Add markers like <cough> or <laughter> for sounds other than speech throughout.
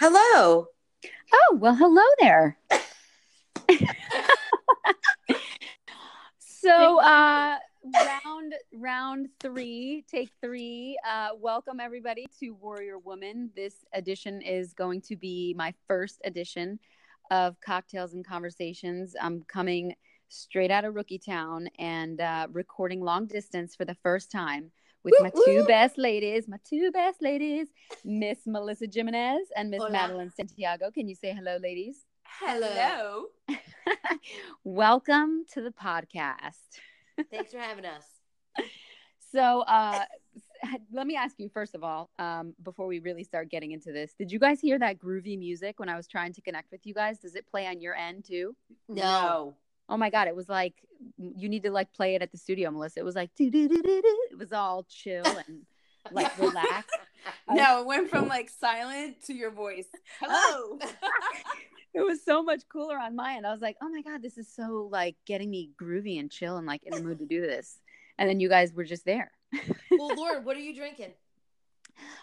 Hello. Oh, well, hello there. <laughs> so, uh, round round three, take three. Uh, welcome everybody to Warrior Woman. This edition is going to be my first edition of Cocktails and Conversations. I'm coming straight out of Rookie Town and uh, recording long distance for the first time with my two best ladies, my two best ladies, Miss Melissa Jimenez and Miss Hola. Madeline Santiago. Can you say hello, ladies? Hello. <laughs> Welcome to the podcast. Thanks for having us. So, uh, <laughs> let me ask you first of all, um, before we really start getting into this, did you guys hear that groovy music when I was trying to connect with you guys? Does it play on your end too? No. Oh my god, it was like you need to like play it at the studio, Melissa. It was like doo doo doo doo doo. It was all chill <laughs> and like relaxed. <laughs> No, it went from like silent to your voice. <laughs> Uh, Hello. It was so much cooler on my end. I was like, oh my god, this is so like getting me groovy and chill and like in the mood to do this. And then you guys were just there. well, Lauren, what are you drinking?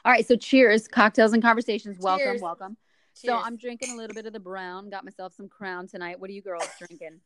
All right, so cheers, cocktails and conversations. Welcome, Cheers. welcome. So Cheers. I'm drinking a little bit of the brown. Got myself some Crown tonight. What are you girls drinking?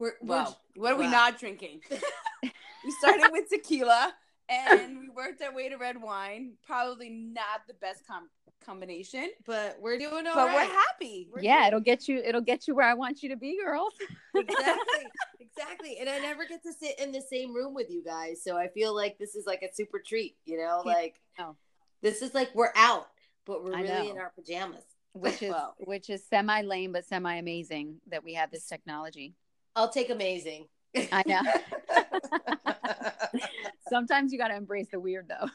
We're, we're, Wow. What are we not drinking? <laughs> we started with tequila and we worked our way to red wine. Probably not the best com- combination, but we're doing all but right. we're happy. We're yeah, good. it'll get you. It'll get you where I want you to be, girls. <laughs> exactly, exactly. And I never get to sit in the same room with you guys, so I feel like this is like a super treat. You know, like know. this is like we're out, but we're I really know. in our pajamas. Which <laughs> is Well. which is semi lame but semi amazing that we have this technology. I'll take amazing. I know. <laughs> Sometimes you got to embrace the weird though.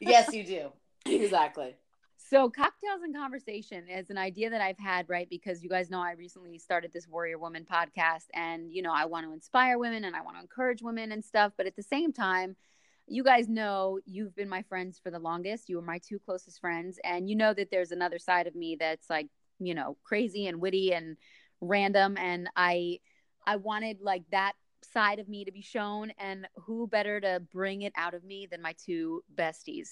yes, you do. <laughs> Exactly. So, cocktails and conversation is an idea that I've had, right? Because you guys know I recently started this Warrior Woman podcast, and you know, I want to inspire women and I want to encourage women and stuff. But at the same time, you guys know you've been my friends for the longest. You were my two closest friends, and you know that there's another side of me that's like, you know, crazy and witty and random. And I, I wanted like that side of me to be shown, and who better to bring it out of me than my two besties?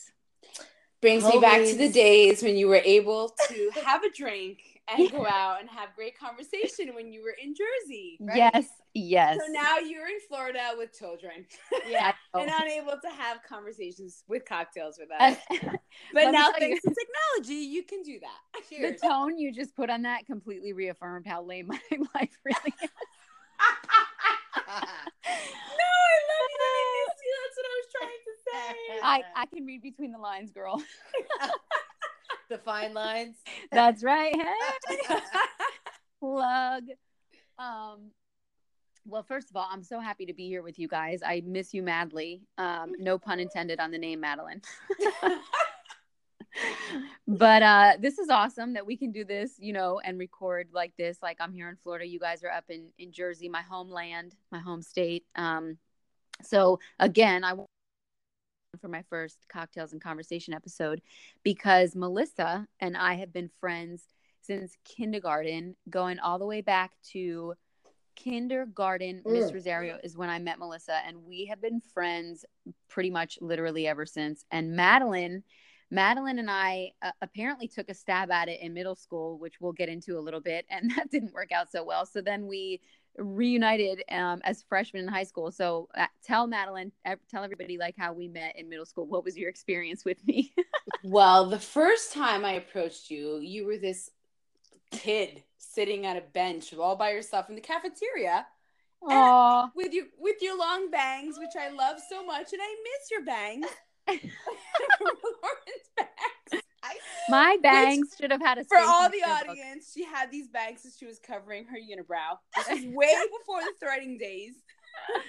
Brings me back to the days when you were able <laughs> to have a drink and go out and have great conversation when you were in Jersey. right? Yes, yes. So now you're in Florida with children. Yeah. <laughs> And unable to have conversations with cocktails with us. <laughs> But now, tell you- thanks to technology, you can do that. the tone you just put on that completely reaffirmed how lame my life really is. no, I love you. I miss you. That's what I was trying to say. I, <laughs> I can read between the lines, girl. <laughs> the fine lines. That's right. Hey, <laughs> plug. Um, well, first of all, I'm so happy to be here with you guys. I miss you madly. Um, no pun intended on the name Madeline. but uh, this is awesome that we can do this, you know, and record like this. Like I'm here in Florida, you guys are up in in Jersey, my homeland, my home state. Um, so again, I for my first cocktails and conversation episode because Melissa and I have been friends since kindergarten, going all the way back to kindergarten. Miss Mm. Rosario is when I met Melissa, and we have been friends pretty much literally ever since. And Madeline, Madeline and I uh, apparently took a stab at it in middle school, which we'll get into a little bit, and <laughs> that didn't work out so well. So then we reunited um, as freshmen in high school. So uh, tell Madeline, ev- tell everybody like how we met in middle school. What was your experience with me? <laughs> well, the first time I approached you, you were this kid sitting at a bench all by yourself in the cafeteria Aw. with your with your long bangs, which I love so much, and I miss your bangs. <laughs> <laughs> Lauren's bangs. I- My bangs should have had a For all the yearbook. audience, she had these bangs as she was covering her unibrow. This is way <laughs> before the threading days. <laughs>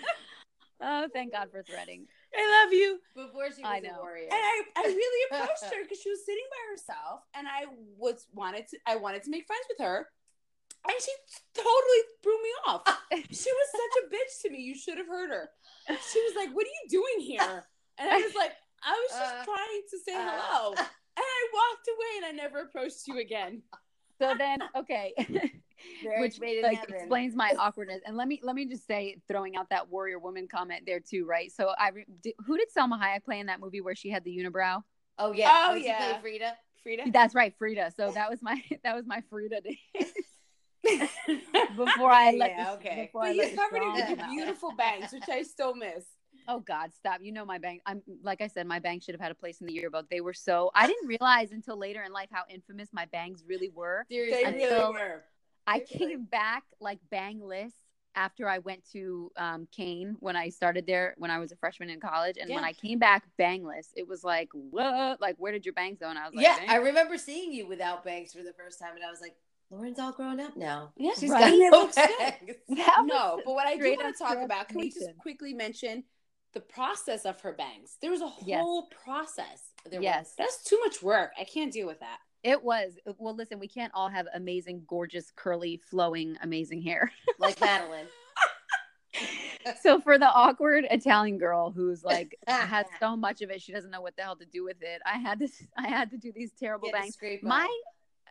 Oh, thank God for threading. I love you. Before she was I a know. warrior. And I, I really <laughs> approached her because she was sitting by herself, and I was wanted to I wanted to make friends with her, and she totally threw me off. She was such a bitch to me. You should have heard her. She was like, "What are you doing here?" And I was like, "I was just Uh, trying to say uh. hello." And I walked away, and I never approached you again. So then, okay, <laughs> which made in like heaven. explains my awkwardness. And let me let me just say, throwing out that warrior woman comment there too, right? So I re- did, who did Salma Hayek play in that movie where she had the unibrow? Oh yeah. Oh, Did yeah. play Frida? Frida. That's right, Frida. So that was my <laughs> that was my Frida day. <laughs> before I let Yeah, the- okay. before I But you covered it with your beautiful bangs, which I still miss. Oh God, stop! You know my bank. I'm like I said, my bangs should have had a place in the yearbook. They were so. I didn't realize until later in life how infamous my bangs really were. They Seriously. really were. I came back like bangless after I went to um, Kean when I started there when I was a freshman in college, and when I came back bangless, it was like what? Like where did your bangs go? And I was like, yeah, "Bangs?" I remember seeing you without bangs for the first time, and I was like, Lauren's all grown up now. Yeah, She's Right. got <laughs> it no bangs. No, but what I do straight want to talk about, can we just quickly mention the process of her bangs? There was a Yes. whole process. There Yes. was. That's too much work. I can't deal with that. It was. Well, listen, we can't all have amazing, gorgeous, curly, flowing, amazing hair. <laughs> like Madeline. <laughs> so for the awkward Italian girl who's like <laughs> has so much of it, she doesn't know what the hell to do with it. I had to I had to do these terrible bangs. My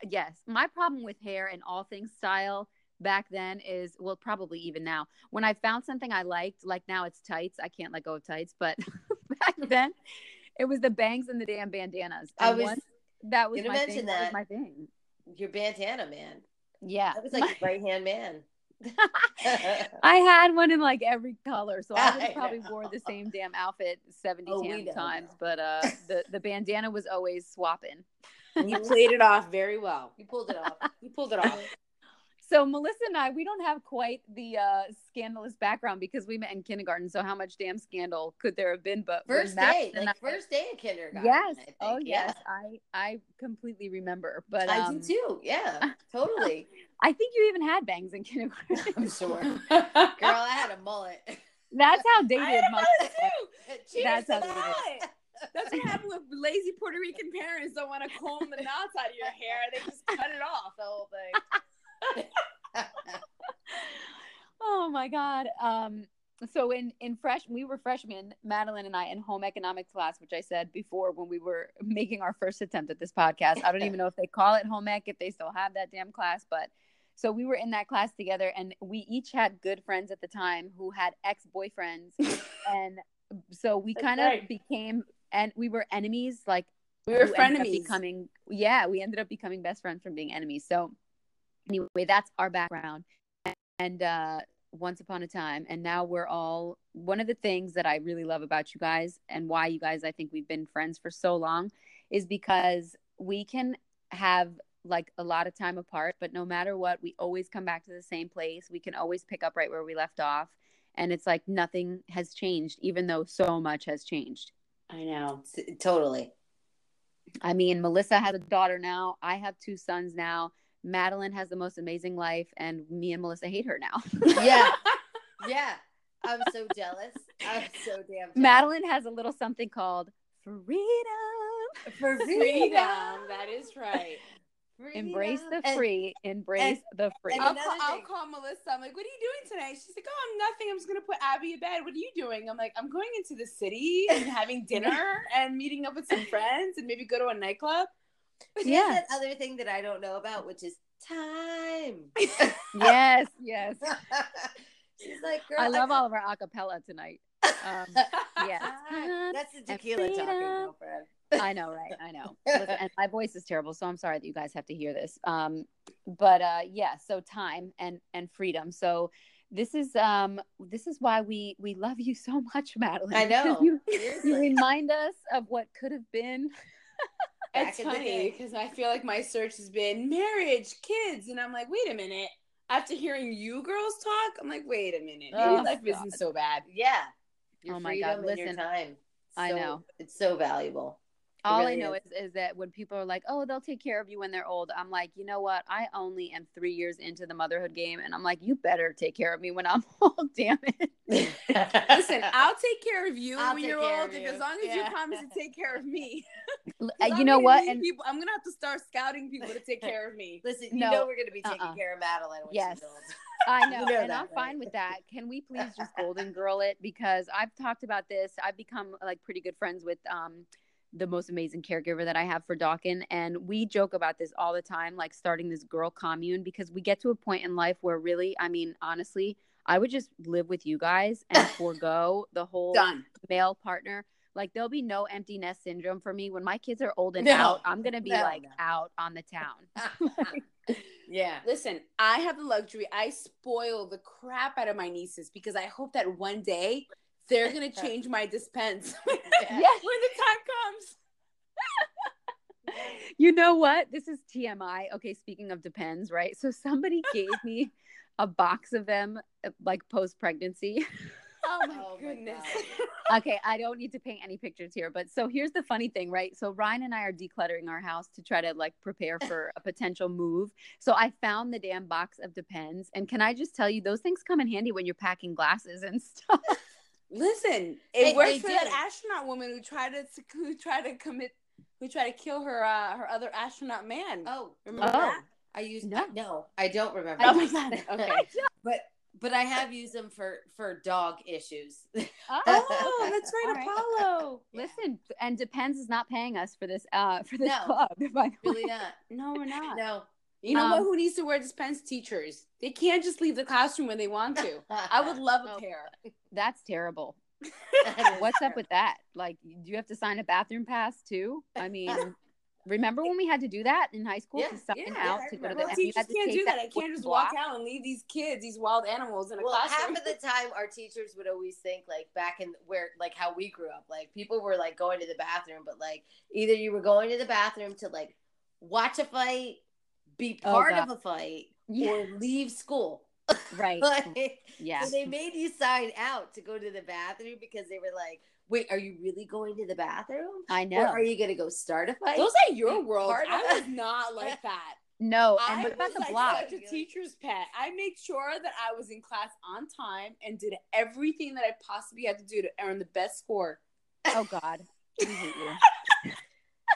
yes, my problem with hair and all things style back then is well probably even now. When I found something I liked, like now it's tights. I can't let go of tights, but <laughs> back <laughs> then it was the bangs and the damn bandanas. I was once that was my thing. That. was my thing. your bandana man. Yeah. That was like your right hand man. <laughs> I had one in like every color, so I I probably know. wore the same damn outfit seventy Oh, damn know times. But uh, the the bandana was always swapping. You played it off very well. you pulled it off. You pulled it off. So Melissa and I, we don't have quite the uh, scandalous background because we met in kindergarten. So how much damn scandal could there have been? But First day, like I- first day of kindergarten. yes, I think. oh Yeah. yes, I I completely remember. But I um, do too. Yeah, <laughs> totally. I think you even had bangs in kindergarten. <laughs> I'm sure. <laughs> Girl, I had a mullet. That's how I dated had my. those too. That's to how they did that. That's what happened with lazy Puerto Rican parents. Don't want to comb the knots out of your hair. They just cut it off. the whole thing. Oh my god. Um so in in fresh we were freshmen, Madeline and I in home economics class, which I said before when we were making our first attempt at this podcast. I don't even know if they call it home ec if they still have that damn class, but so we were in that class together and we each had good friends at the time who had ex-boyfriends and so we kind of right. became and we were enemies like We were frenemies. becoming yeah we ended up becoming best friends from being enemies so anyway that's our background and uh once upon a time and now we're all one of the things that i really love about you guys and why you guys i think we've been friends for so long is because we can have like a lot of time apart but no matter what we always come back to the same place we can always pick up right where we left off and it's like nothing has changed even though so much has changed I know. Totally. I mean, Melissa has a daughter now. I have two sons now. Madeline has the most amazing life, and me and Melissa hate her now. Yeah. <laughs> Yeah. I'm so jealous. I'm so damn jealous. Madeline has a little something called freedom. for Freedom. That is right. Embrace the And- free. Embrace the free. I'll another call, I'll call Melissa. I'm like, what are you doing tonight? She's like, oh, I'm nothing. I'm just going to put Abby in bed. What are you doing? I'm like, I'm going into the city and having <laughs> dinner and meeting up with some friends and maybe go to a nightclub. <laughs> But Yeah. that other thing that I don't know about, which is time. <laughs> yes, yes. <laughs> She's like, girl, I love got- all of our acapella tonight. Um, yes. That's the tequila talking, girlfriend. I know, right? I know. Listen, and my voice is terrible, so I'm sorry that you guys have to hear this. Um, but uh, yeah, so time and and freedom. So this is um this is why we we love you so much, Madeline. I know. You, you remind us of what could have been. Back It's in the funny day. because I feel like my search has been marriage, kids, and I'm like, wait a minute. After hearing you girls talk, I'm like, wait a minute. Maybe Oh, life God. isn't so bad. Yeah. Your Oh my God, and your listen, time. I know. It's so valuable. All really I know is. is. is that when people are like, "Oh, they'll take care of you when they're old," I'm like, you know what? I only am three years into the motherhood game, and I'm like, you better take care of me when I'm <laughs> old. Damn it. <laughs> Listen, I'll take care of you I'll when you're old, you. as long as Yeah. you promise to take care of me. <laughs> Uh, you know what? And people, I'm gonna have to start scouting people to take care of me. Listen, you No. know we're gonna be taking Uh-uh. care of Madeline when Yes. she's old. I You know, know and that, I'm right? fine with that. Can we please just golden girl it? Because I've talked about this. I've become like pretty good friends with um the most amazing caregiver that I have for Dawkin, and we joke about this all the time, like starting this girl commune because we get to a point in life where really, I mean, honestly, I would just live with you guys and <laughs> forego the whole Done. male partner. Like there'll be no empty nest syndrome for me when my kids are old and No. out. I'm gonna be No, like no. out on the town. <laughs> <laughs> yeah. Listen, I have the luxury. I spoil the crap out of my nieces because I hope that one day they're gonna change my Depends <laughs> when the time comes. <laughs> You know what? This is TMI. Okay, speaking of depends, right? So somebody <laughs> gave me a box of them uh, like post pregnancy. Oh my Oh my goodness. okay, I don't need to paint any pictures here, but so here's the funny thing, right? So Ryan and I are decluttering our house to try to like prepare for a potential move. So I found the damn box of depends, and can I just tell you, those things come in handy when you're packing glasses and stuff. Listen, They- it works they for do. that astronaut woman who tried to who tried to commit who tried to kill her uh, her other astronaut man. Oh, Remember Oh. that? I use No. no. no, I don't remember. Oh my God. Okay. but but I have used them for for dog issues. <laughs> Oh, <laughs> that's right, All right. Apollo. <laughs> Yeah. Listen, and Depends is not paying us for this uh for this No. club. By the really way. not. No, we're not. No. You know what? Um, Who needs to wear Depends? Teachers. They can't just leave the classroom when they want to. I would love a <laughs> Oh. pair. That's terrible. <laughs> What's up with that? Like, do you have to sign a bathroom pass too? I mean, remember when we had to do that in high school Yeah, to sign yeah, out I to go to the Well, teachers to can't do that. I can't just block. walk out and leave these kids, these wild animals in a Well, half of the time, our teachers would always think like back in where like how we grew up, like people were like going to the bathroom, but like either you were going to the bathroom to like watch a fight, be Oh, part God. of a fight, Yeah, or leave school. right. <laughs> Like, Yeah. So they made you sign out to go to the bathroom because they were like, "Wait, are you really going to the bathroom? I Or know. are you going to go start a fight?" Those are your worlds. part I was not <laughs> like that. <laughs> no, I and about was the like block? such a teacher's pet. I made sure that I was in class on time and did everything that I possibly had to do to earn the best score. Oh God, we hate you.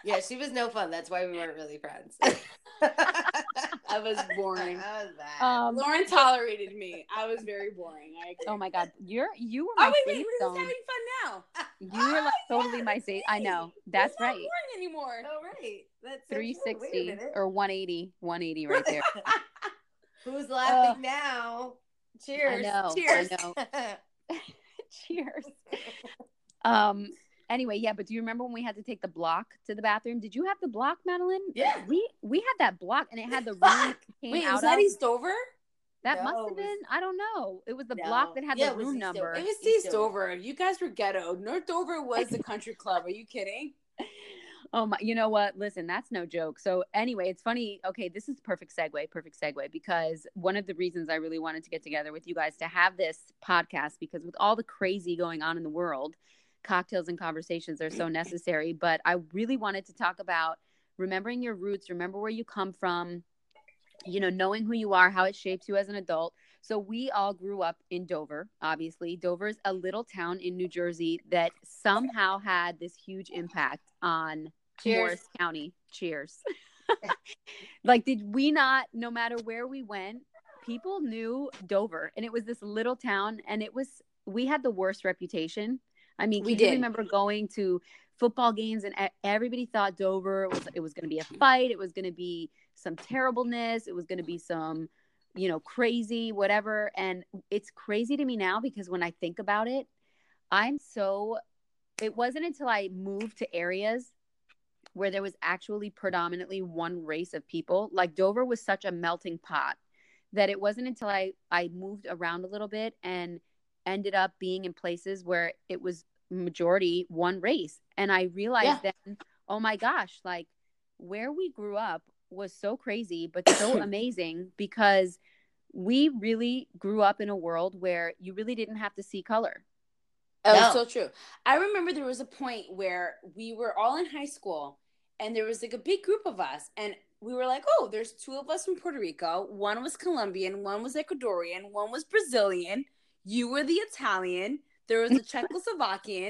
yeah, she was no fun. That's why we weren't really friends. I was <laughs> boring. That was. Um, Lauren tolerated me. I was very boring. I agree. oh my God, you're you were Oh wait, wait, we're just having fun now. <laughs> You were like <laughs> Oh, totally yeah, my that's safe. I know. That's It's not right. boring anymore. oh right, that's so true. Wait a 360 minute. or 180, 180 right there. Who's laughing now? Cheers. know, I Cheers. know. Cheers. Um. Anyway, yeah, but do you remember when we had to take the block to the bathroom? Did you have the block, Madeline? Yeah. We we had that block, and it had the <laughs> room came Wait, out was that of. East Dover? that No, must it have was- been. I don't know. It was the No. block that had Yeah, the room East number. It was East East Dover. Dover. You guys were ghetto. North Dover was the country club. Are you kidding? <laughs> Oh my, you know what? Listen, that's no joke. So anyway, it's funny. Okay, this is perfect segue, perfect segue because one of the reasons I really wanted to get together with you guys to have this podcast because with all the crazy going on in the world, cocktails and conversations are so necessary, but I really wanted to talk about remembering your roots, remember where you come from, you know, knowing who you are, how it shapes you as an adult. So we all grew up in Dover, obviously. Dover is a little town in New Jersey that somehow had this huge impact on Cheers. Morris County. Cheers. <laughs> like, did we not, no matter where we went, people knew Dover and it was this little town and it was, we had the worst reputation. I mean, We did. remember going to football games and everybody thought Dover was, it was going to be a fight. It was going to be some terribleness. It was going to be some, you know, crazy, whatever. And it's crazy to me now because when I think about it, I'm so, it wasn't until I moved to areas where there was actually predominantly one race of people. Like Dover was such a melting pot that it wasn't until I I moved around a little bit and ended up being in places where it was majority one race and I realized then oh my gosh like where we grew up was so crazy but so <coughs> amazing because we really grew up in a world where you really didn't have to see color. Oh, No. so true. I remember there was a point where we were all in high school and there was like a big group of us and we were like, "Oh, there's two of us from Puerto Rico. One was Colombian, one was Ecuadorian, one was Brazilian. You were the Italian. There was a <laughs> Czechoslovakian."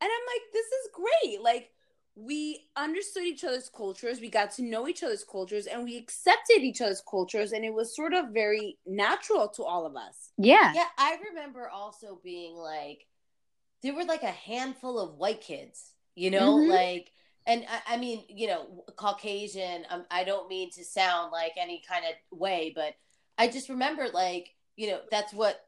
And I'm like, "This is great. Like we understood each other's cultures, we got to know each other's cultures and we accepted each other's cultures and it was sort of very natural to all of us." Yeah. Yeah, I remember also being like, there were like a handful of white kids, you know, Mhm. like, and I, I mean, you know, Caucasian. Um, I don't mean to sound like any kind of way, but I just remember like, you know, that's what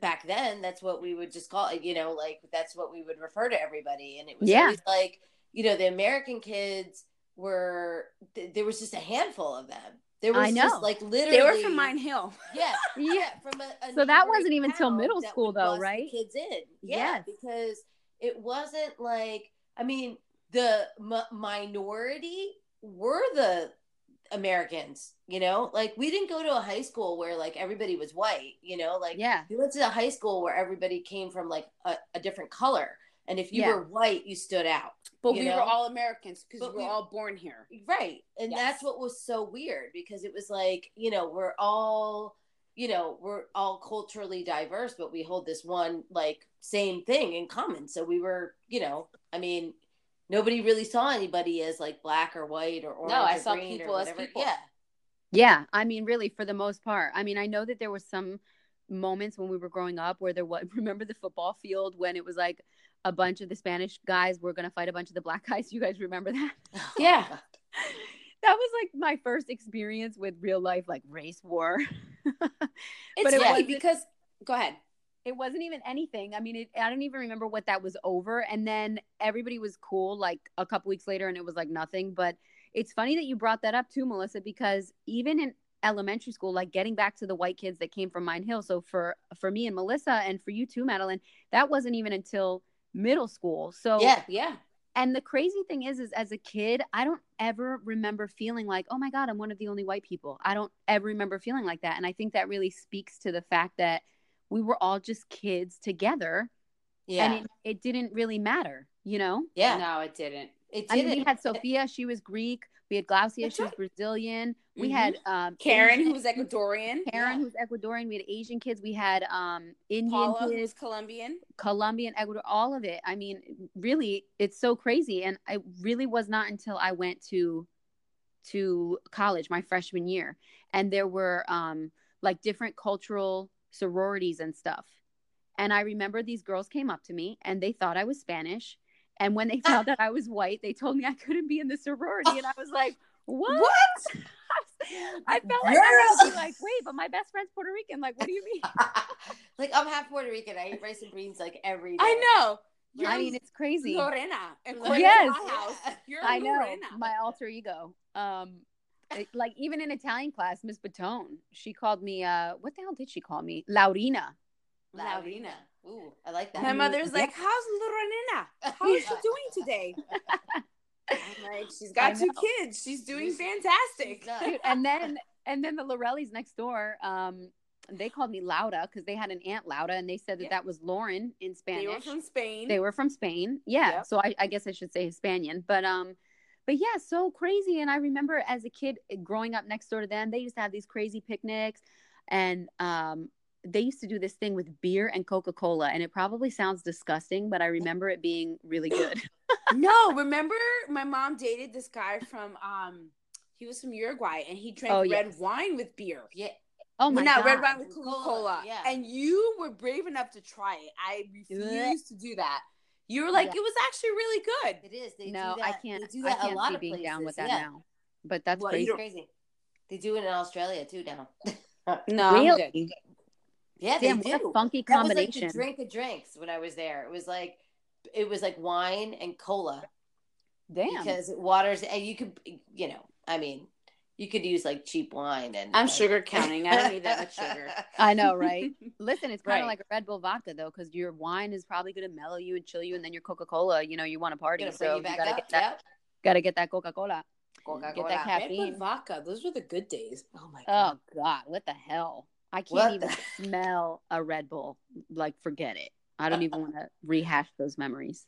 back then that's what we would just call it you know like that's what we would refer to everybody and it was Yeah. like you know the american kids were th- there was just a handful of them there was I know. just like literally They were from Mine Hill. <laughs> yeah <laughs> Yeah. yeah from a, a So that wasn't even till middle school, though, right? kids in yeah Yes. because it wasn't like i mean the m- minority were the americans you know like we didn't go to a high school where like everybody was white you know like Yeah. we went to a high school where everybody came from like a, a different color and if you Yeah. were white you stood out But we know? were all Americans because we were all born here. right and Yes. that's what was so weird because it was like you know we're all you know we're all culturally diverse but we hold this one like same thing in common so we were you know i mean nobody really saw anybody as like black or white or orange I or saw green or people as whatever. people. yeah Yeah, I mean, really, for the most part. I mean, I know that there was some moments when we were growing up where there was. <laughs> Remember the football field when it was like a bunch of the Spanish guys were going to fight a bunch of the black <laughs> guys. You guys remember that? <laughs> Oh, yeah. That was like my first experience with real life, like race war. It's But it funny because go ahead. It wasn't even anything. I mean, it, I don't even remember what that was over. And then everybody was cool like a couple weeks later, and it was like nothing. But it's funny that you brought that up too, Melissa, because even in elementary school, like getting back to the white kids that came from Mine Hill. So for for me and Melissa, and for you too, Madeline, that wasn't even until middle school. So yeah Yeah. and the crazy thing is, is as a kid, I don't ever remember feeling like, oh my God, I'm one of the only white people. I don't ever remember feeling like that. And I think that really speaks to the fact that we were all just kids together yeah and it, it didn't really matter, you know? yeah No, it didn't. it I mean, we had Sophia, she was Greek. We had Glaucia, That's she was right. Brazilian. We Mhm. had um, Karen, Asian- who was Ecuadorian. <laughs> Karen, Yeah. who's Ecuadorian. We had Asian kids. We had um, Indian Paula, who kids. was Colombian. Colombian, Ecuador, all of it. I mean, really, it's so crazy. And I really was not until I went to to college my freshman year, and there were um like different cultural sororities and stuff. And I remember these girls came up to me and they thought I was Spanish. And when they <laughs> found that I was white, they told me I couldn't be in the sorority. And I was like, what? What? <laughs> I felt like I had to like, wait, but my best friend's Puerto Rican. Like, what do you mean? <laughs> like I'm half Puerto Rican. I eat rice and beans like every day. I know. I mean, it's crazy. Lorena. Yes. Yes. my house, you're I know Lorena. my alter ego. Um, like even in Italian class, Miss Batone, she called me. Uh, what the hell did she call me? Laurina. Laurina. Ooh, I like that. My mother's Yeah. like, "How's Lorena? How <laughs> is she doing today?" I'm like, "She's got I two know. kids. She's doing fantastic." Dude, and then <laughs> and then the Lorellis next door. Um, they called me Lauda because they had an aunt Lauda, and they said that Yeah. that was Lauren in Spanish. They were from Spain. They were from Spain. Yeah. Yep. So I, I guess I should say Hispanian. But um, but yeah, so crazy. And I remember as a kid growing up next door to them, they used to have these crazy picnics, and um, they used to do this thing with beer and Coca Cola, and it probably sounds disgusting, but I remember it being really good. <laughs> no, remember my mom dated this guy from um he was from Uruguay and he drank Oh, red yes. wine with beer. yeah. oh my Well, not god. red wine with Coca-Cola, yeah. And you were brave enough to try it. I refused to do that. You were like, Yeah. it was actually really good. It is. They no, do I can't. They do I that a can't lot see of being places. down with that yeah. now. But that's Well, crazy. crazy. They do it in Australia too now. <laughs> No, I'm Really? good. yeah, Damn, they what do. a funky That was like combination. the drink of drinks when I was there. It was like it was like wine and cola Damn. because it waters and you could you know I mean you could use like cheap wine and I'm like- sugar counting. I don't need that much sugar. <laughs> I know, right? <laughs> Listen, it's kind of Right. like a Red Bull vodka though, because your wine is probably going to mellow you and chill you, and then your Coca Cola, you know, you want to party, Gonna so you back gotta up. get that, Yep. gotta get that Coca Cola. Coca-Cola. Get that Red caffeine. Bull vodka. Those were the good days. Oh my oh, god. Oh God, what the hell? I can't What even the- smell a Red Bull. Like, forget it. I don't even want to rehash those memories.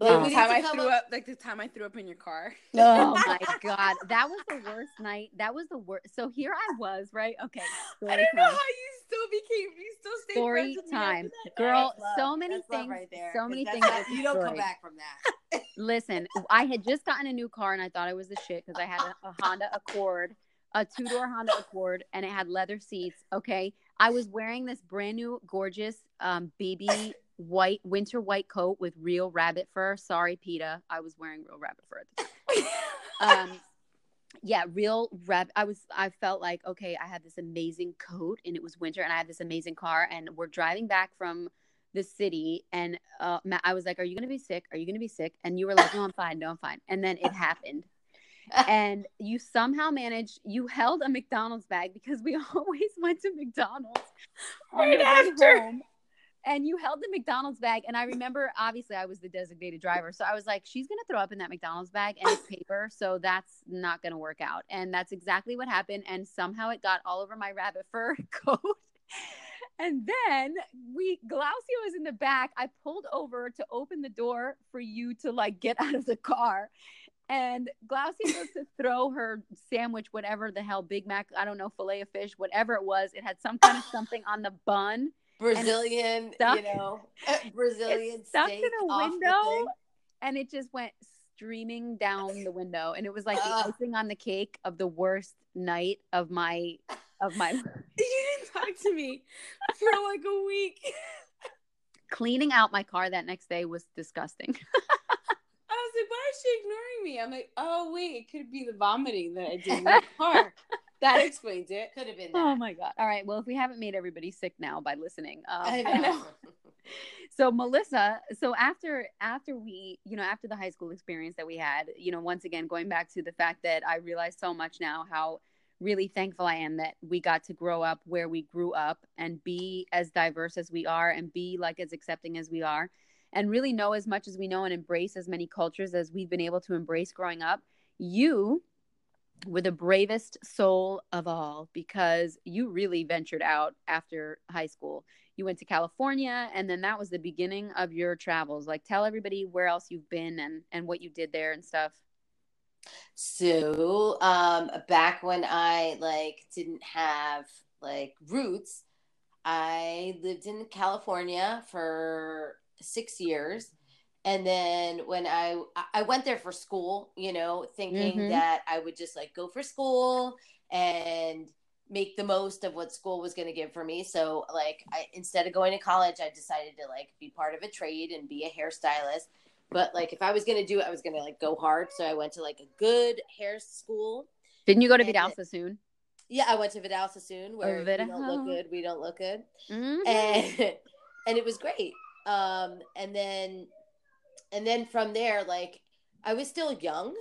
Like Um, the time I threw up- up, like the time I threw up in your car. <laughs> Oh my <laughs> God, that was the worst night. That was the worst. So here I was, right? Okay, I don't know how you still became. You still stayed Story friends with me after time, that. girl. Love. So many That's things. right there. so 'Cause many things. not- you don't come back from that. Listen, I had just gotten a new car and I thought I was the shit because I had a, a Honda Accord, a two door Honda Accord, and it had leather seats. Okay. I was wearing this brand new, gorgeous um, baby white, winter white coat with real rabbit fur. Sorry, PETA. I was wearing real rabbit fur at the time. <laughs> Um, yeah, real rep. I was, I felt like, okay, I had this amazing coat and it was winter and I had this amazing car and we're driving back from the city. And uh, Matt, I was like, are you going to be sick? Are you going to be sick? And you were like, no, I'm fine. No, I'm fine. And then it happened. <laughs> and you somehow managed, you held a McDonald's bag because we <laughs> always went to McDonald's right after. Home and you held the McDonald's bag. And I remember, obviously, I was the designated driver. So I was like, she's going to throw up in that McDonald's bag and it's paper. So that's not going to work out. And that's exactly what happened. And somehow it got all over my rabbit fur <laughs> coat. and then we, Glaucia was in the back. I pulled over to open the door for you to like get out of the car. And Glaucia goes to throw her sandwich, whatever the hell, Big Mac, I don't know, filet of fish, whatever it was. It had some kind of something on the bun Brazilian, you know, <laughs> Brazilian stuck in a window, and it just went streaming down the window, and it was like uh, the icing on the cake of the worst night of my of my. <laughs> You didn't talk to me for like a week. Cleaning out my car that next day was disgusting. <laughs> I was like, why is she ignoring me? I'm like, oh wait, it could be the vomiting that I did in the car that <laughs> explains it. Could have been. Oh that. Oh my god! All right. Well, if we haven't made everybody sick now by listening, um, I know. I know. <laughs> so Melissa, so after after we, you know, after the high school experience that we had, you know, once again going back to the fact that I realize so much now how really thankful I am that we got to grow up where we grew up and be as diverse as we are and be like as accepting as we are and really know as much as we know and embrace as many cultures as we've been able to embrace growing up. You were the bravest soul of all because you really ventured out after high school. You went to California and then that was the beginning of your travels. Like tell everybody where else you've been and and what you did there and stuff. So, um back when I like didn't have like roots, I lived in California for 6 years and then when i i went there for school you know thinking mm-hmm. that i would just like go for school and make the most of what school was going to give for me. So like i instead of going to college i decided to like be part of a trade and be a hairstylist. But like if i was going to do it i was going to like go hard. So i went to like a good hair school. Didn't you go to vidal sassoon? Yeah i went to vidal sassoon where oh, we don't look good we don't look good. Mm-hmm. and <laughs> and it was great. Um and then and then from there like i was still young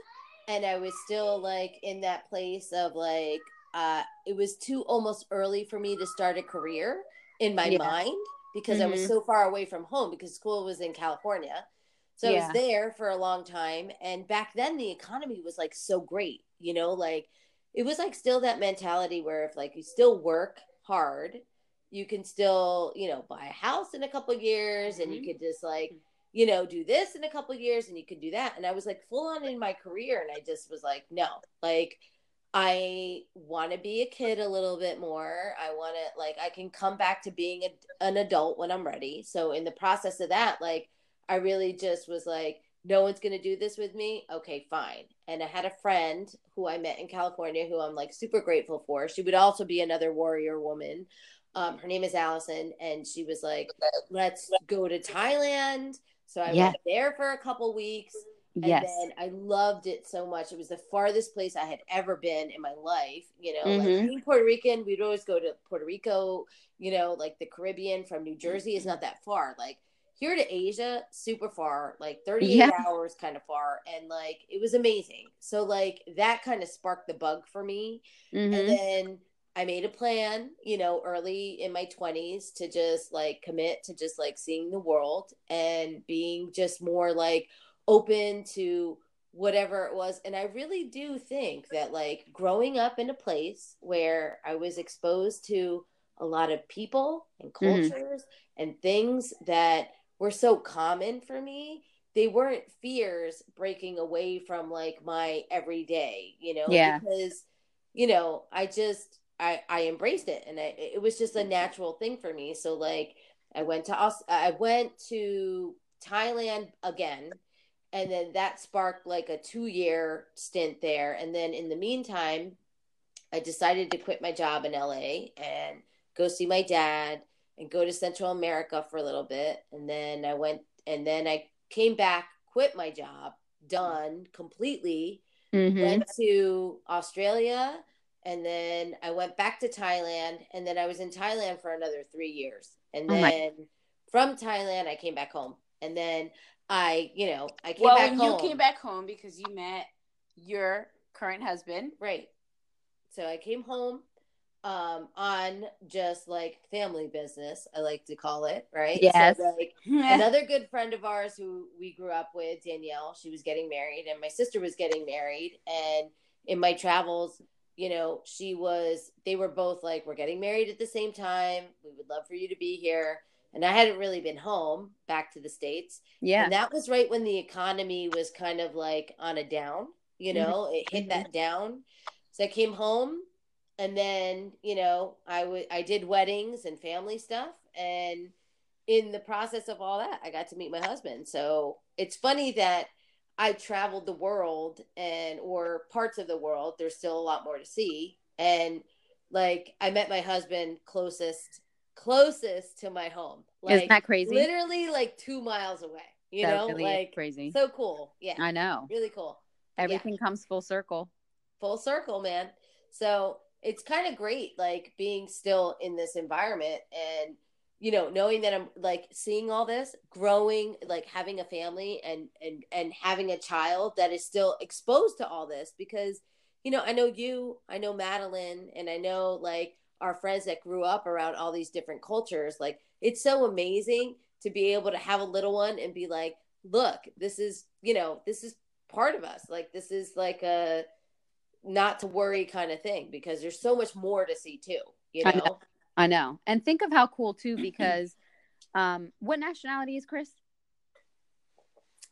and i was still like in that place of like uh it was too almost early for me to start a career in my yeah. mind because mm-hmm. i was mm-hmm. so far away from home because school was in california so yeah. i was there for a long time and back then the economy was like so great you know like it was like still that mentality where if like you still work hard you can still you know buy a house in a couple years mm-hmm. and you mm-hmm. could just like you know, do this in a couple years and you can do that. And I was like full on in my career and I just was like, no, like I want to be a kid a little bit more. I want to like I can come back to being a, an adult when I'm ready. So in the process of that, like I really just was like no one's going to do this with me. Okay, fine. And I had a friend who I met in California who I'm like super grateful for. She would also be another warrior woman. Um, her name is Allison, and she was like, let's go to Thailand so I went there for a couple weeks. And yes. then I loved it so much. It was the farthest place I had ever been in my life. You know, mm-hmm. like being Puerto Rican, we'd always go to Puerto Rico, you know, like the Caribbean from New Jersey is not that far. Like here to Asia, super far, like 38 yeah. hours kind of far. And like it was amazing. So like that kind of sparked the bug for me. Mm-hmm. And then I made a plan, you know, early in my 20s to just like commit to just like seeing the world and being just more like open to whatever it was. And I really do think that like growing up in a place where I was exposed to a lot of people and mm-hmm. cultures mm-hmm. and things that were so common for me they weren't fears breaking away from like my everyday you know yeah because you know i just I I embraced it, and I, it was just a natural thing for me. So like I went to I went to Thailand again, and then that sparked like a two year stint there. And then in the meantime, I decided to quit my job in LA and go see my dad and go to Central America for a little bit. And then I went and then I came back, quit my job, done completely Mhm. went to Australia, and then I went back to Thailand, and then I was in Thailand for another three years, and Oh then from Thailand I came back home, and then I, you know, I came well, back home. you came back home because you met your current husband. right? So I came home um on just like family business, I like to call it, right? Yes. So like <laughs> another good friend of ours who we grew up with, Danielle, she was getting married, and my sister was getting married. And in my travels, you know, she was, they were both like, we're getting married at the same time. We would love for you to be here. And I hadn't really been home back to the States. Yeah. And that was right when the economy was kind of like on a down, you mm-hmm. know, it hit that mm-hmm. down. So I came home and then, you know, I would I did weddings and family stuff and in the process of all that, I got to meet my husband. So it's funny that I traveled the world and or parts of the world. There's still a lot more to see. And like I met my husband closest closest to my home. Like Isn't that crazy? literally like two miles away. You That know, really like crazy. So cool. Yeah. I know. Really cool. Everything comes full circle. Full circle, man. So it's kind of great, like being still in this environment and you know knowing that i'm like seeing all this growing like having a family and and and having a child that is still exposed to all this because you know i know you i know madeline and i know like our friends that grew up around all these different cultures like it's so amazing to be able to have a little one and be like look this is you know this is part of us like this is like a not to worry kind of thing because there's so much more to see too you know, know. I know. And think of how cool too, <clears throat> because um, what nationality is Chris?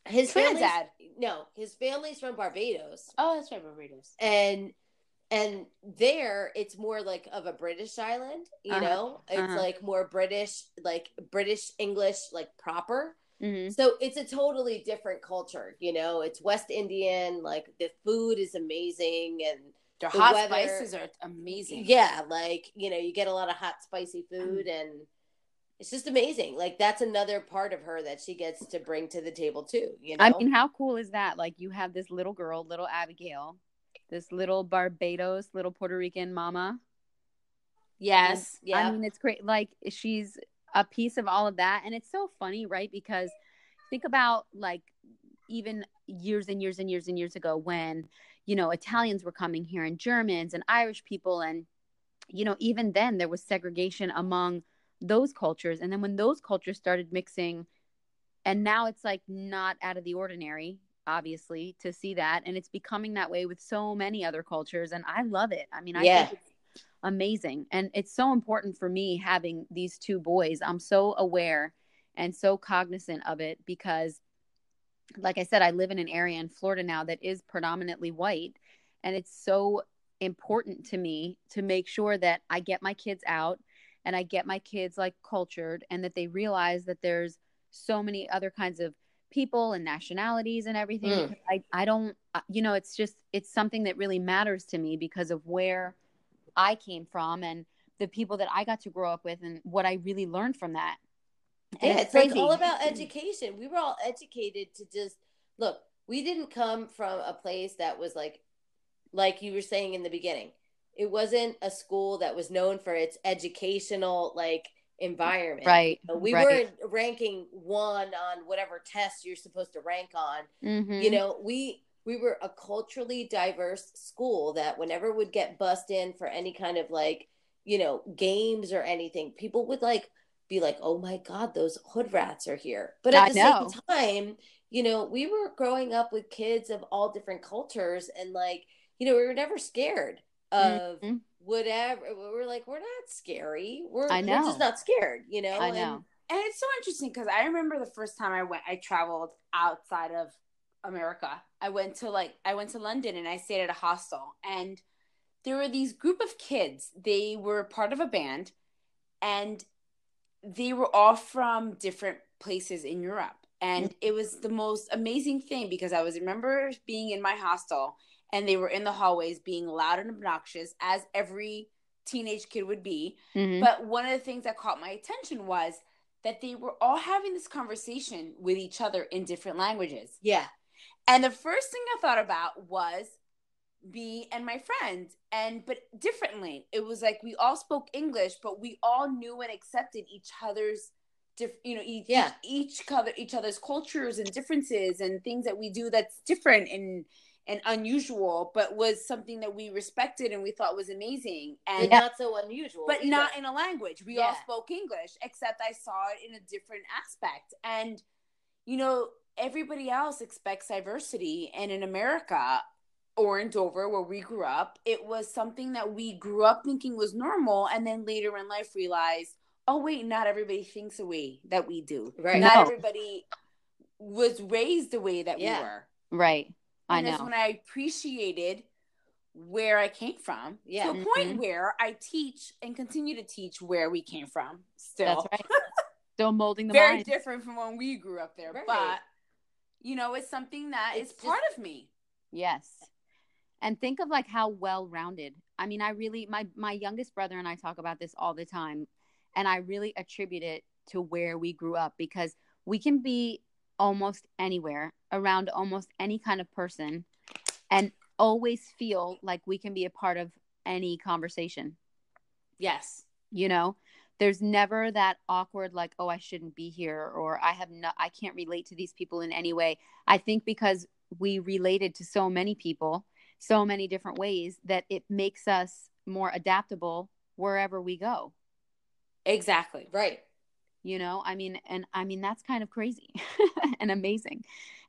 his family's Trinidad. no his family's from barbados Oh, that's right, Barbados. and and there it's more like of a british island you Uh-huh, know it's uh-huh. like more british like british english like proper hmm so it's a totally different culture you know it's west indian like the food is amazing and Their The hot weather- spices are amazing. yeah like you know you get a lot of hot spicy Mm. food and it's just amazing like that's another part of her that she gets to bring to the table too you know I mean, how cool is that? Like, you have this little girl, little Abigail, this little Barbados, little Puerto Rican mama. Yes. yeah I mean, it's great. Like, she's a piece of all of that. And it's so funny, right? Because think about like even years and years and years and years ago when, you know, Italians were coming here and Germans and Irish people. And, you know, even then there was segregation among those cultures. And then when those cultures started mixing, and now it's like not out of the ordinary obviously to see that and it's becoming that way with so many other cultures and i love it i mean i Yeah. think it's amazing and it's so important for me having these two boys i'm so aware and so cognizant of it because like i said i live in an area in florida now that is predominantly white and it's so important to me to make sure that i get my kids out and i get my kids like cultured and that they realize that there's so many other kinds of people and nationalities and everything Mm. I, I don't uh, you know it's just it's something that really matters to me because of where i came from and the people that i got to grow up with and what i really learned from that yeah, it's like crazy. all about education. We were all educated to just look. We didn't come from a place that was like, like you were saying in the beginning. It wasn't a school that was known for its educational like environment. right We right. weren't ranking one on whatever test you're supposed to rank on. Mhm. You know, we we were a culturally diverse school that whenever would get bussed in for any kind of like, you know, games or anything, people would like be like, "Oh my god, those hood rats are here." But at I the know. same time, you know, we were growing up with kids of all different cultures and like, you know, we were never scared of Mhm. whatever. We were like, we're not scary. We're, I we're just not scared, you know? i And- know And it's so interesting because I remember the first time I went, I traveled outside of America. I went to like, I went to London and I stayed at a hostel. And there were these group of kids. They were part of a band and they were all from different places in Europe. And it was the most amazing thing because I was remember being in my hostel and they were in the hallways being loud and obnoxious as every teenage kid would be. Mhm. But one of the things that caught my attention was that they were all having this conversation with each other in different languages. yeah. And the first thing I thought about was me and my friend and but differently it was like we all spoke english but we all knew and accepted each other's diff, you know each, Yeah. each each cover each other's cultures and differences and things that we do that's different and and unusual but was something that we respected and we thought was amazing and and not so unusual. but either. not in a language. We all spoke English, except I saw it in a different aspect. And, you know, everybody else expects diversity. And in America or in Dover, where we grew up, it was something that we grew up thinking was normal. And then later in life realized, oh, wait, not everybody thinks the way that we do. Right. Not No. everybody was raised the way that Yeah. we were. Right. I And that's know. when I appreciated where I came from. Yeah. To a point Mhm. where I teach and continue to teach where we came from. Still. That's right. <laughs> Still molding the Very mind. different from when we grew up there. Right. But you know, it's something that is It's part of me. Yes. And think of like how well rounded. I mean, I really my my youngest brother and I talk about this all the time and I really attribute it to where we grew up because we can be almost anywhere around almost any kind of person and always feel like we can be a part of any conversation. Yes. You know, there's never that awkward like oh I shouldn't be here or I have no I can't relate to these people in any way. I think because we related to so many people so many different ways that it makes us more adaptable wherever we go Exactly. right. you know i mean and i mean that's kind of crazy <laughs> and amazing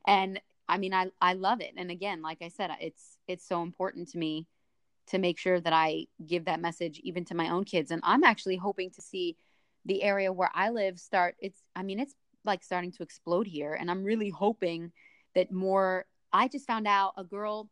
and i mean i i love it and again like i said it's it's so important to me to make sure that i give that message even to my own kids and i'm actually hoping to see the area where i live start it's i mean it's like starting to explode here and i'm really hoping that more i just found out a girl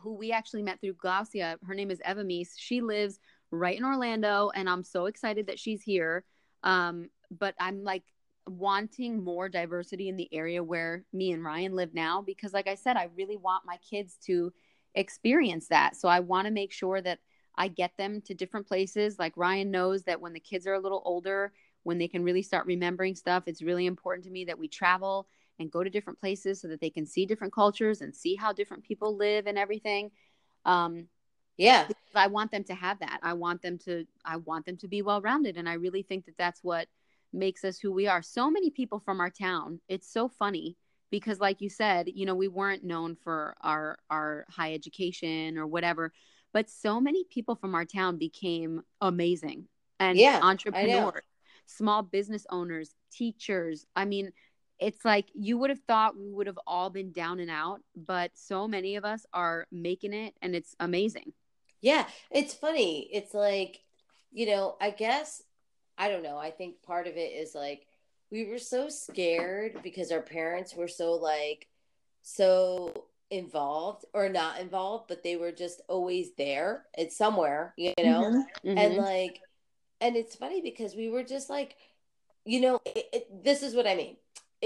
who we actually met through Glaucia. Her name is Eva Meese. She lives right in Orlando, and I'm so excited that she's here. Um, but I'm like wanting more diversity in the area where me and Ryan live now because, like I said, I really want my kids to experience that. So I want to make sure that I get them to different places. Like Ryan knows that when the kids are a little older, when they can really start remembering stuff, it's really important to me that we travel and go to different places so that they can see different cultures and see how different people live and everything. Um, Yeah. I want them to have that. I want them to I want them to be well rounded and I really think that that's what makes us who we are. So many people from our town. It's so funny because like you said, you know, we weren't known for our our high education or whatever, but so many people from our town became amazing and Yeah, entrepreneurs, small business owners, teachers. I mean, it's like you would have thought we would have all been down and out, but so many of us are making it and it's amazing. Yeah, it's funny. It's like, you know, I guess I don't know. I think part of it is like we were so scared because our parents were so like so involved or not involved, but they were just always there. It's somewhere, you know. and Mhm. like and it's funny because we were just like you know it, it, this is what i mean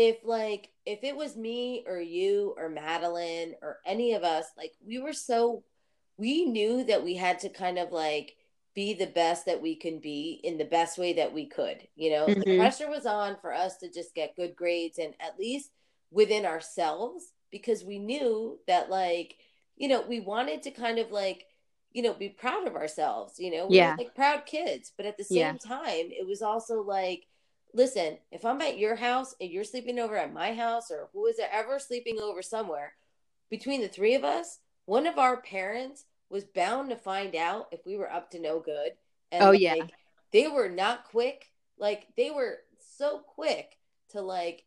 if like if it was me or you or madeline or any of us like we were so we knew that we had to kind of like be the best that we can be in the best way that we could you know the Mhm. pressure was on for us to just get good grades and at least within ourselves because we knew that like you know we wanted to kind of like you know be proud of ourselves you know we were, Yeah. like proud kids but at the same Yeah. time it was also like listen if i'm at your house and you're sleeping over at my house or who is ever sleeping over somewhere between the three of us one of our parents was bound to find out if we were up to no good and Oh, like, yeah. they were not quick like they were so quick to like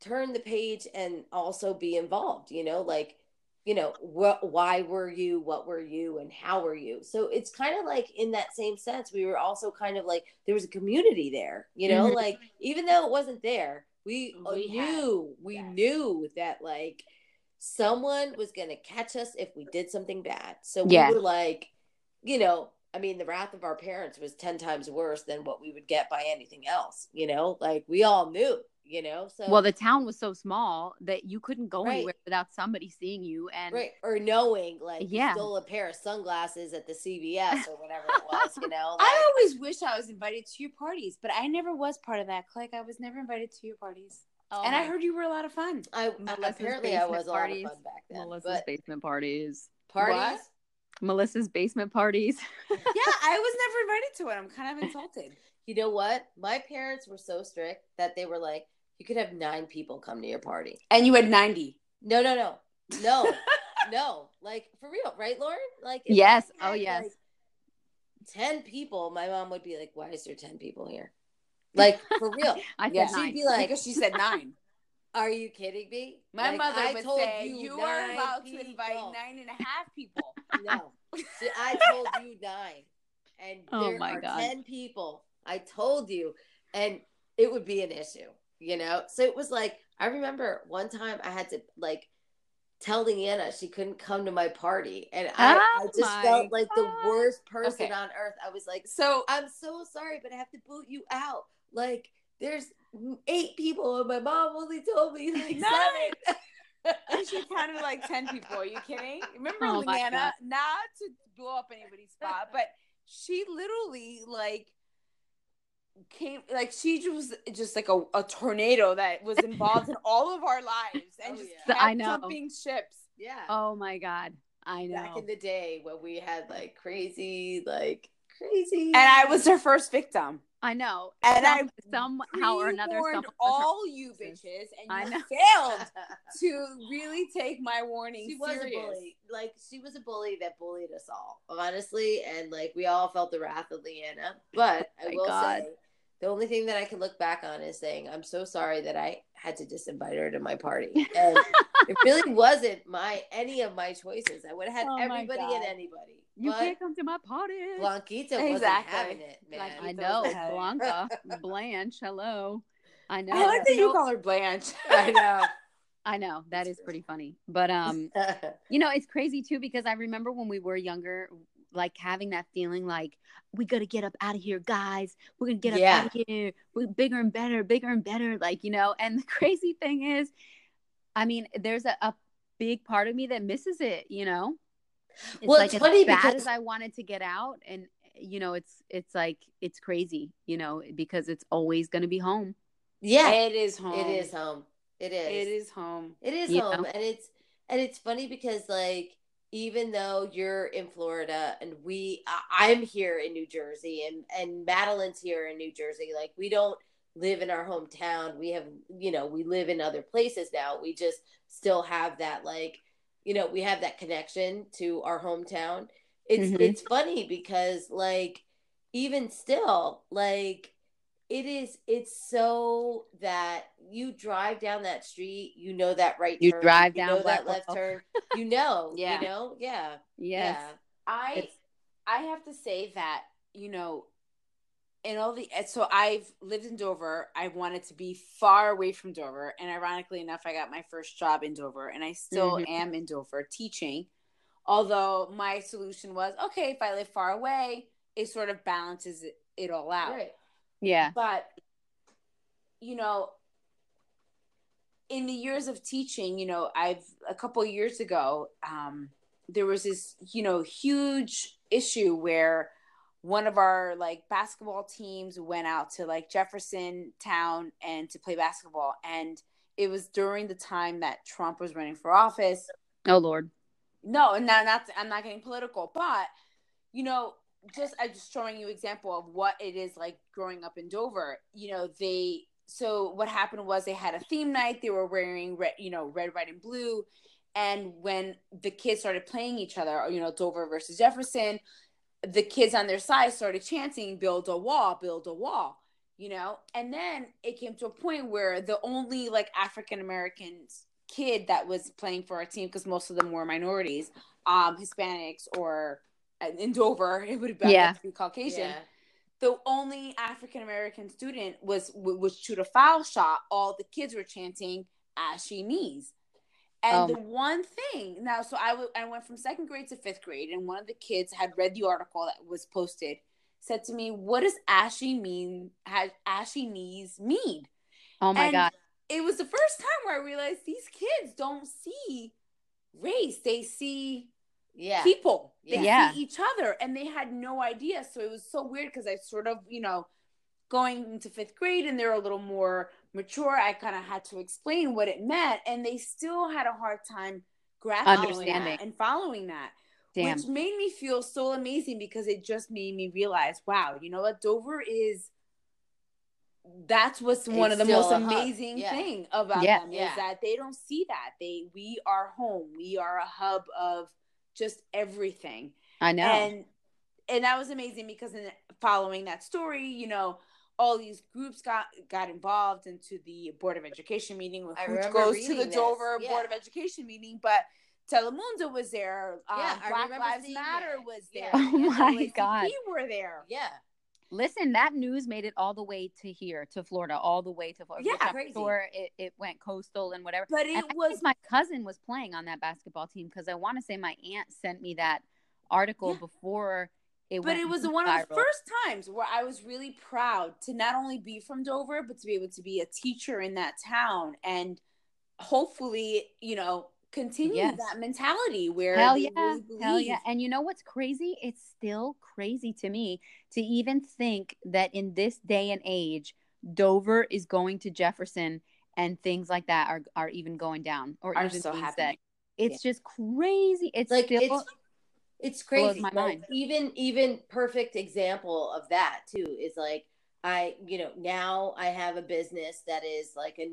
turn the page and also be involved you know like you know what why were you what were you and how were you so it's kind of like in that same sense we were also kind of like there was a community there you know Mhm. like even though it wasn't there we, We had- knew we yes. knew that like someone was going to catch us if we did something bad so Yeah. we were like you know i mean the wrath of our parents was 10 times worse than what we would get by anything else you know like we all knew you know so Well, the town was so small that you couldn't go Right. anywhere without somebody seeing you. And right or knowing like Yeah. stole a pair of sunglasses at the <laughs> cvs or whatever it was you know like, I always wish I was invited to your parties, but I never was part of that clique. I was never invited to your parties. Oh and I heard you were a lot of fun. I, Melissa apparently I was a lot of fun back then Melissa's basement parties. Parties. What? Melissa's basement parties. <laughs> yeah, I was never invited to it. I'm kind of <laughs> insulted. You know what? My parents were so strict that they were like, you could have nine people come to your party. And you had 90. No, no, no, no, <laughs> no. Like for real, right, Lauren? Like Yes. I Oh, yes. like, ten people. My mom would be like, "Why is there ten people here?" <laughs> Like for real. <laughs> I Yeah. She'd be like, because she said nine. "Are you kidding me?" My Like, mother I would told say, you, are nine allowed to invite nine and a half people. No, See, I told you nine, and Oh there my are God. ten people. I told you, and it would be an issue, you know. So it was like I remember one time I had to like tell Leanna she couldn't come to my party, and I, Oh I just felt like the worst person Okay. on earth. I was like, So I'm so sorry, but I have to boot you out. Like, there's eight people, and my mom only told me like Nine. <laughs> seven. and she counted like 10 people. Are you kidding? Remember Oh Leanna? Not to blow up anybody's spot, but she literally like came like she was just like a, a tornado that was involved in all of our lives and Oh, just yeah. kept I know. jumping ships. yeah. Oh my god. I know. Back in the day when we had like crazy, like crazy, And I was her first victim. I know. And Some- I somehow or another pre-warned someone was her- all you bitches and I you know. failed <laughs> to really take my warning she was serious. a bully. Like she was a bully that bullied us all, honestly, and like we all felt the wrath of Leanna. But <laughs> oh I Oh my will God. say, the only thing that I can look back on is saying I'm so sorry that I had to disinvite her to my party, <laughs> and it really wasn't my any of my choices. I would have had Oh everybody and anybody. You but can't come to my party. Blanquita wasn't having it, man. Like, I know. <laughs> Blanca, Blanche, hello. I know. I like that you call her Blanche. <laughs> I know. I know. That is pretty funny. But um You know, it's crazy too because I remember when we were younger, like having that feeling like we got to get up out of here, guys. We're gonna get up Yeah. out of here. We're bigger and better, bigger and better. Like you know. And the <laughs> crazy thing is, I mean, there's a, a big part of me that misses it. You know, it's Well, like it's as funny bad because- as I wanted to get out, and you know, it's it's like it's crazy. You know, because it's always gonna be home. yeah, It is home. it is home. It is. It is home. It is You home, know? and it's and it's funny because like even though you're in Florida and we I'm here in New Jersey and and Madeline's here in New Jersey, like we don't live in our hometown. We have you know we live in other places now. We just still have that like you know we have that connection to our hometown. It's Mhm. it's funny because like even still like it is it's so that you drive down that street you know that right You turn drive you down that left turn <laughs> you know Yeah. you know yeah Yes. yeah I It's- I have to say that you know, and all the so I've lived in Dover. I wanted to be far away from Dover, and ironically enough, I got my first job in Dover, and I still Mhm. am in Dover teaching. Although my solution was okay, if I live far away, it sort of balances it, it all out. right Yeah. but you know in the years of teaching you know i've a couple of years ago um there was this you know huge issue where one of our like basketball teams went out to like jefferson town and to play basketball and it was during the time that trump was running for office Oh Lord. no, and now not I'm not getting political, but you know, just I'm just showing you example of what it is like growing up in Dover. You know, they so what happened was they had a theme night. They were wearing red, you know, red, white, and blue. And when the kids started playing each other, you know, Dover versus Jefferson, the kids on their side started chanting, "Build a wall, build a wall." You know, and then it came to a point where the only like African Americans kid that was playing for our team because most of them were minorities, um, Hispanics or in Dover <laughs> it would have Yeah. be Caucasian. yeah The only African American student was was shoot a foul shot. All the kids were chanting "Ashy knees," and Um. the one thing now, so I w- I went from second grade to fifth grade, and one of the kids had read the article that was posted. Said to me, "What does ashy mean? Has ashy knees mean?" Oh my And God. it was the first time where I realized these kids don't see race; they see yeah people. They Yeah. see each other, and they had no idea. So it was so weird because I sort of, you know, going into fifth grade, and they're a little more mature. I kind of had to explain what it meant, and they still had a hard time grasping Understanding. that and following that. Damn. which made me feel so amazing because it just made me realize, wow, you know what, Dover is. That's what's one of the most amazing Yeah. thing about Yeah. them Yeah. is that they don't see that they we are home, we are a hub of just everything, I know. and and that was amazing because in following that story, you know, all these groups got got involved into the board of education meeting, I which goes to the this, Dover yeah. board of education meeting, but. Telemundo was there. Um, Yeah, I Black remember Lives Matter it. was Yeah. there. <laughs> Oh the my NAACP God. We were there. Yeah. Listen, that news made it all the way to here, to Florida, all the way to Florida. Yeah, crazy. sure it, it went coastal and whatever. But it was my cousin was playing on that basketball team because I want to say my aunt sent me that article Yeah. before it was. but it was viral. one of the first times where I was really proud to not only be from Dover, but to be able to be a teacher in that town and hopefully, you know, continue Yes. that mentality where Hell yeah. really Hell yeah. And you know what's crazy? It's still crazy to me to even think that in this day and age, Dover is going to Jefferson and things like that are, are even going down or Are even being happening. It's just crazy. It's like still it's it's crazy my Like, mind. even even perfect example of that too is like i you know now i have a business that is like a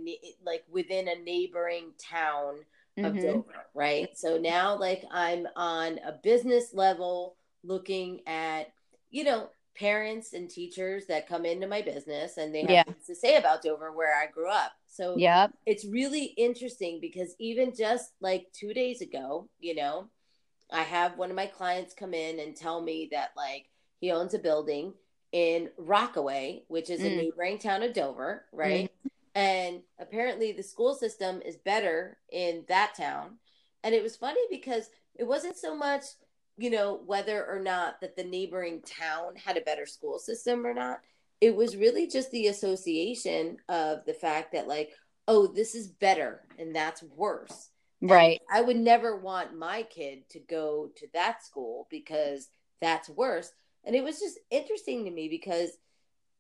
like within a neighboring town of Mhm. dover right so now like i'm on a business level looking at you know parents and teachers that come into my business and they have Yeah. things to say about dover where i grew up so yeah, it's really interesting because even just like two days ago, you know, I have one of my clients come in and tell me that like he owns a building in Rockaway, which is a Mm. neighboring town of Dover, right? And apparently the school system is better in that town. And it was funny because it wasn't so much, you know, whether or not that the neighboring town had a better school system or not. It was really just the association of the fact that, like, oh, this is better and that's worse. And Right. I would never want my kid to go to that school because that's worse. And it was just interesting to me because,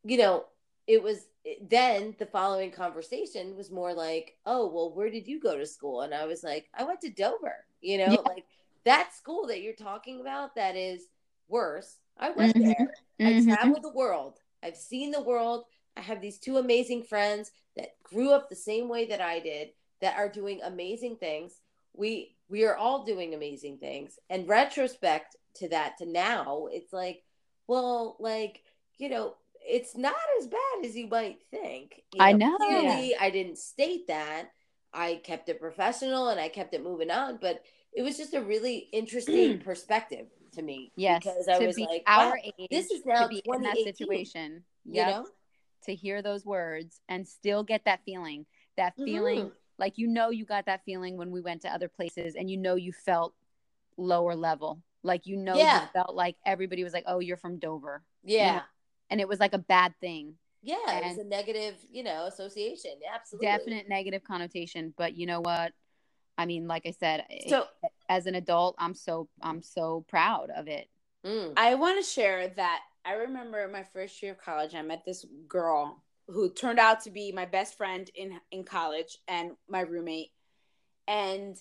you know, it was then the following conversation was more like, oh, well, where did you go to school? And I was like, I went to Dover, you know, Yeah. like that school that you're talking about that is worse. I went Mhm. there. I Mhm. travel the world. I've seen the world. I have these two amazing friends that grew up the same way that I did that are doing amazing things. We we are all doing amazing things. And retrospect to that to now, it's like, well, like, you know, it's not as bad as you might think. You I know. Clearly, I didn't state that. I kept it professional and I kept it moving on, but it was just a really interesting <clears throat> perspective to me. Yes. Because I to was be like, our wow, age, this is now to be in that 2018, situation. you know? to hear those words and still get that feeling that feeling Mhm. like you know you got that feeling when we went to other places and you know you felt lower level like you know Yeah. you felt like everybody was like oh you're from dover Yeah. know, and it was like a bad thing Yeah, it was a negative, you know, association. Absolutely. definite negative connotation but you know what i mean like i said it- So as an adult i'm so i'm so proud of it Mm. I want to share that I remember my first year of college, I met this girl who turned out to be my best friend in in college and my roommate. And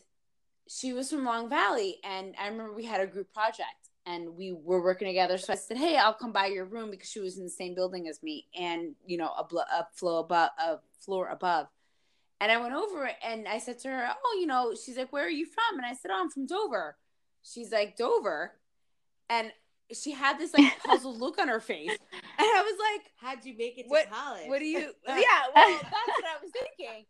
she was from Long Valley, and I remember we had a group project and we were working together. So I said, "Hey, I'll come by your room because she was in the same building as me, and you know, a, blo- a floor above, a floor above." And I went over and I said to her, "Oh, you know," she's like, "Where are you from?" And I said, "Oh, I'm from Dover." She's like, "Dover," and she had this like <laughs> puzzled look on her face, and I was like, How'd you make it to What- college? what do you? <laughs> Yeah, well, that's what I was thinking.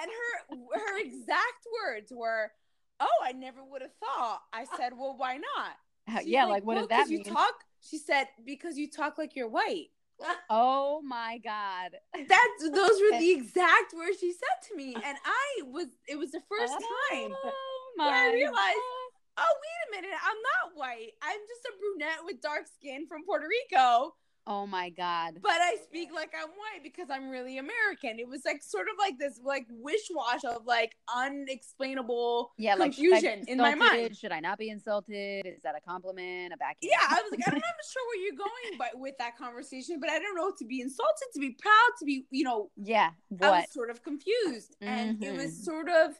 And her her exact words were, "Oh, I never would have thought." I said, "Well, why not?" How- yeah like, what "Well, does that mean You talk. She said, "Because you talk like you're white." <laughs> oh my god That's those were <laughs> the exact words she said to me, and I was. It was the first time. oh where I realized- God. Oh, wait a minute! I'm not white. I'm just a brunette with dark skin from Puerto Rico. Oh my god but I speak like I'm white because I'm really American. It was like sort of like this like wish wash of like unexplainable yeah like I confusion in my mind. should i not be insulted is that a compliment a backhand Yeah, I was like, I'm <laughs> not sure where you're going, but with that conversation, but I don't know to be insulted, to be proud, to be, you know, yeah What? I was sort of confused, and it was Mhm. sort of,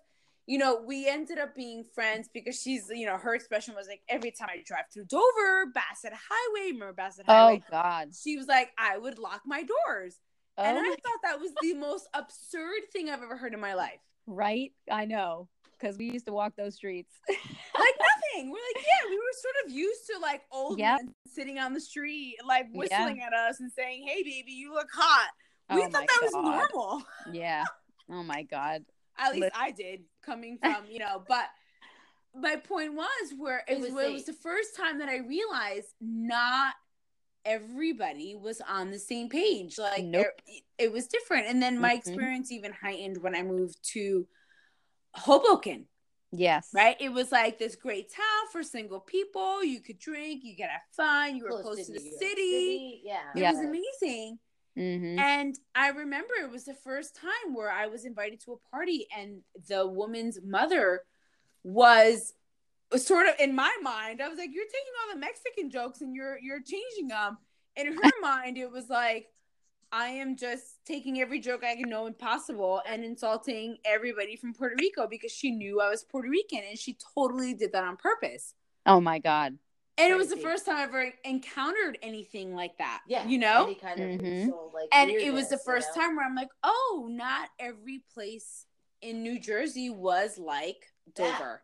you know, we ended up being friends because she's, you know, her expression was like every time I drive through Dover, Bassett Highway, remember Bassett oh, Highway? Oh God. She was like, I would lock my doors. Oh and I my- thought that was the most absurd thing I've ever heard in my life. right? I know. Because we used to walk those streets. Like <laughs> nothing. We're like, yeah, we were sort of used to like old Yep. men sitting on the street, like whistling at us and saying, Hey baby, you look hot. We Oh thought that was normal. yeah. Oh my God. At least I did, coming from, you know, but my point was where it, It was, was it was the first time that I realized not everybody was on the same page. Like Nope. it, it was different. And then my Mhm. experience even heightened when I moved to Hoboken, Yes. right? It was like this great town for single people. You could drink, you could have fun, you were close, to, the New York city. Yeah. It Yeah. was amazing. Mm-hmm. And I remember it was the first time where I was invited to a party, and the woman's mother was sort of in my mind. I was like, "You're taking all the Mexican jokes and you're you're changing them." In her <laughs> mind, it was like, "I am just taking every joke I can know and possible and insulting everybody from Puerto Rico because she knew I was Puerto Rican, and she totally did that on purpose." Oh my God. And it was the first time I ever encountered anything like that. Yeah. you know. Any kind of Mhm. racial, like, and it was the first you know? time where I'm like, oh, not every place in New Jersey was like Dover.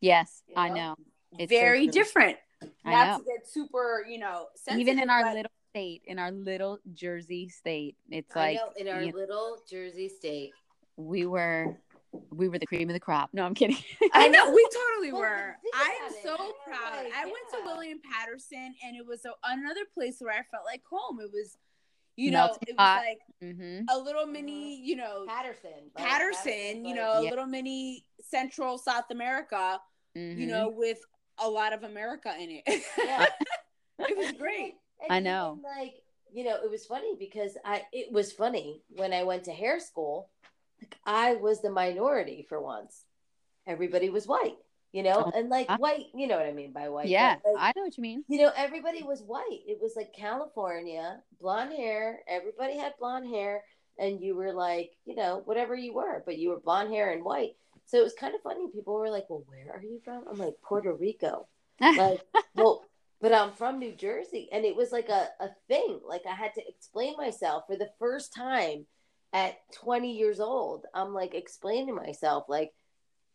Yes, You I know? know. It's Very true. different. I Not know. to get super, you know, sensitive, Even in our but little state, in our little Jersey state, it's I like know in our you- little Jersey state. we were we were the cream of the crop. No, I'm kidding. <laughs> I know we totally were. I am so proud. I went to. William Paterson, and it was a, another place where I felt like home. It was, you know, Melting it was pot. like hmm a little mini, you know, Paterson. like, Paterson, Paterson's you like- know, a little mini Central South America. Mm-hmm. you know, with a lot of America in it. Yeah. <laughs> it was great. And I even, know. Like, you know, it was funny because I it was funny when I went to hair school, like I was the minority for once. Everybody was white, you know, Oh, and like white, you know what I mean by white. yeah, like, I know what you mean. you know, everybody was white. It was like California, blonde hair. Everybody had blonde hair, and you were like, you know, whatever you were, but you were blonde hair and white. So it was kind of funny. People were like, "Well, where are you from?" I'm like, "Puerto Rico." <laughs> Like, well, but I'm from New Jersey, and it was like a a thing. Like I had to explain myself for the first time at 20 years old. I'm like explaining myself, like.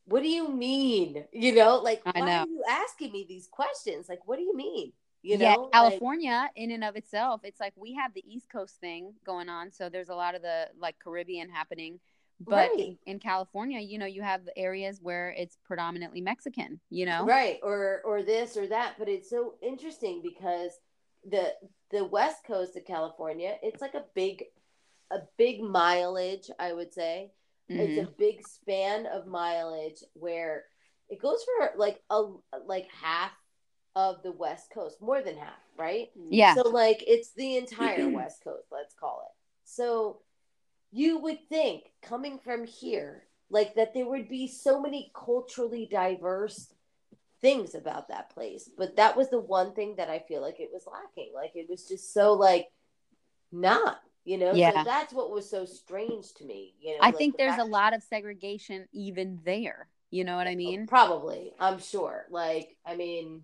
What do you mean? You know, like I why know. are you asking me these questions? Like, what do you mean? You yeah, know, like- California in and of itself, it's like we have the East Coast thing going on, so there's a lot of the like Caribbean happening. But in, Right. in California, you know, you have the areas where it's predominantly Mexican. You know, right or or this or that but it's so interesting because the the west coast of california it's like a big a big mileage i would say. Mhm. it's a big span of mileage where it goes for like a like half of the west coast more than half right? Yeah, so like it's the entire <clears throat> west coast let's call it. So you would think coming from here like that there would be so many culturally diverse things about that place but that was the one thing that i feel like it was lacking. Like it was just so like not you know Yeah. so that's what was so strange to me you know I like, think the there's a lot of segregation even there. You know what I mean? probably i'm sure like i mean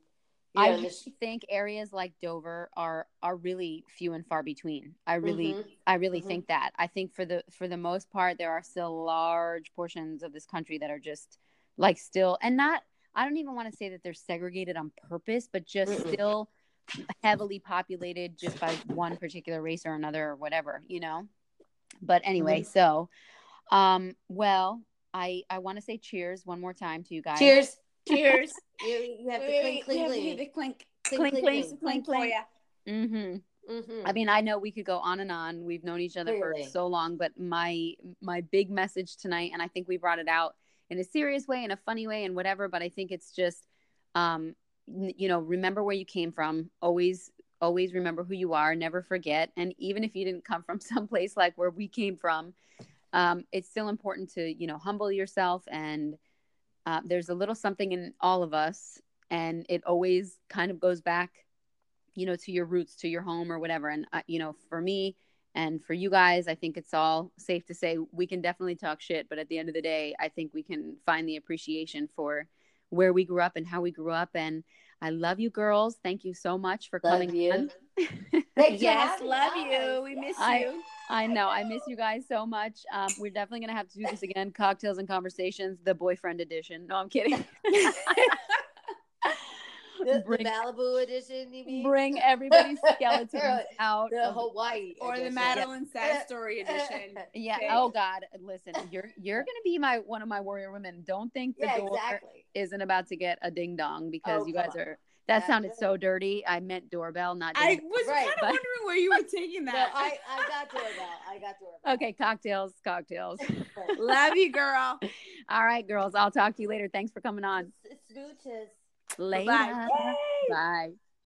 you know, I in really the sh- think areas like Dover are are really few and far between. I really Mhm. I really Mhm. think that. I think for the for the most part there are still large portions of this country that are just like still and not I don't even want to say that they're segregated on purpose, but just Mm-mm. still heavily populated just by one particular race or another or whatever, you know. But anyway, Mhm. so um well, I I want to say cheers one more time to you guys. cheers Cheers. <laughs> you, you have to clink clink have to hear clink the clink. Clink, clink, Clink for ya. Mhm. Mhm. I mean, I know we could go on and on. We've known each other Clearly. for so long, but my my big message tonight, and I think we brought it out in a serious way, in a funny way, and whatever. But I think it's just, um, n- you know, remember where you came from. Always, always remember who you are. Never forget. And even if you didn't come from <laughs> someplace like where we came from, um, it's still important to you know humble yourself. And uh, there's a little something in all of us, and it always kind of goes back you know to your roots to your home or whatever and uh, you know for me And for you guys, I think it's all safe to say we can definitely talk shit, but at the end of the day, I think we can find the appreciation for where we grew up and how we grew up. And I love you girls. Thank you so much for Love coming you. on. <laughs> Thanks for yes, love us. you. We miss I- you. I know. I miss you guys so much. Um, we're definitely going to have to do this again. Cocktails and conversations, the boyfriend edition. No, I'm kidding. <laughs> The, the Malibu edition, you mean? Bring <laughs> everybody's skeletons <laughs> out. the of- Hawaii or the edition. Madeline sad <laughs> story edition. yeah. Okay. Oh God. Listen, you're you're gonna be my one of my warrior women. Don't think the yeah, door exactly. isn't about to get a ding dong because Oh, you guys on. are. That That's sounded so dirty. I meant doorbell, not. I Ding. was Right, kind of but- wondering where you were taking No, that. I, I got doorbell. I got doorbell. okay, cocktails, cocktails. Love you, girl. All right, girls. I'll talk to you later. Thanks for coming on. Smooches. Later. Bye. Bye.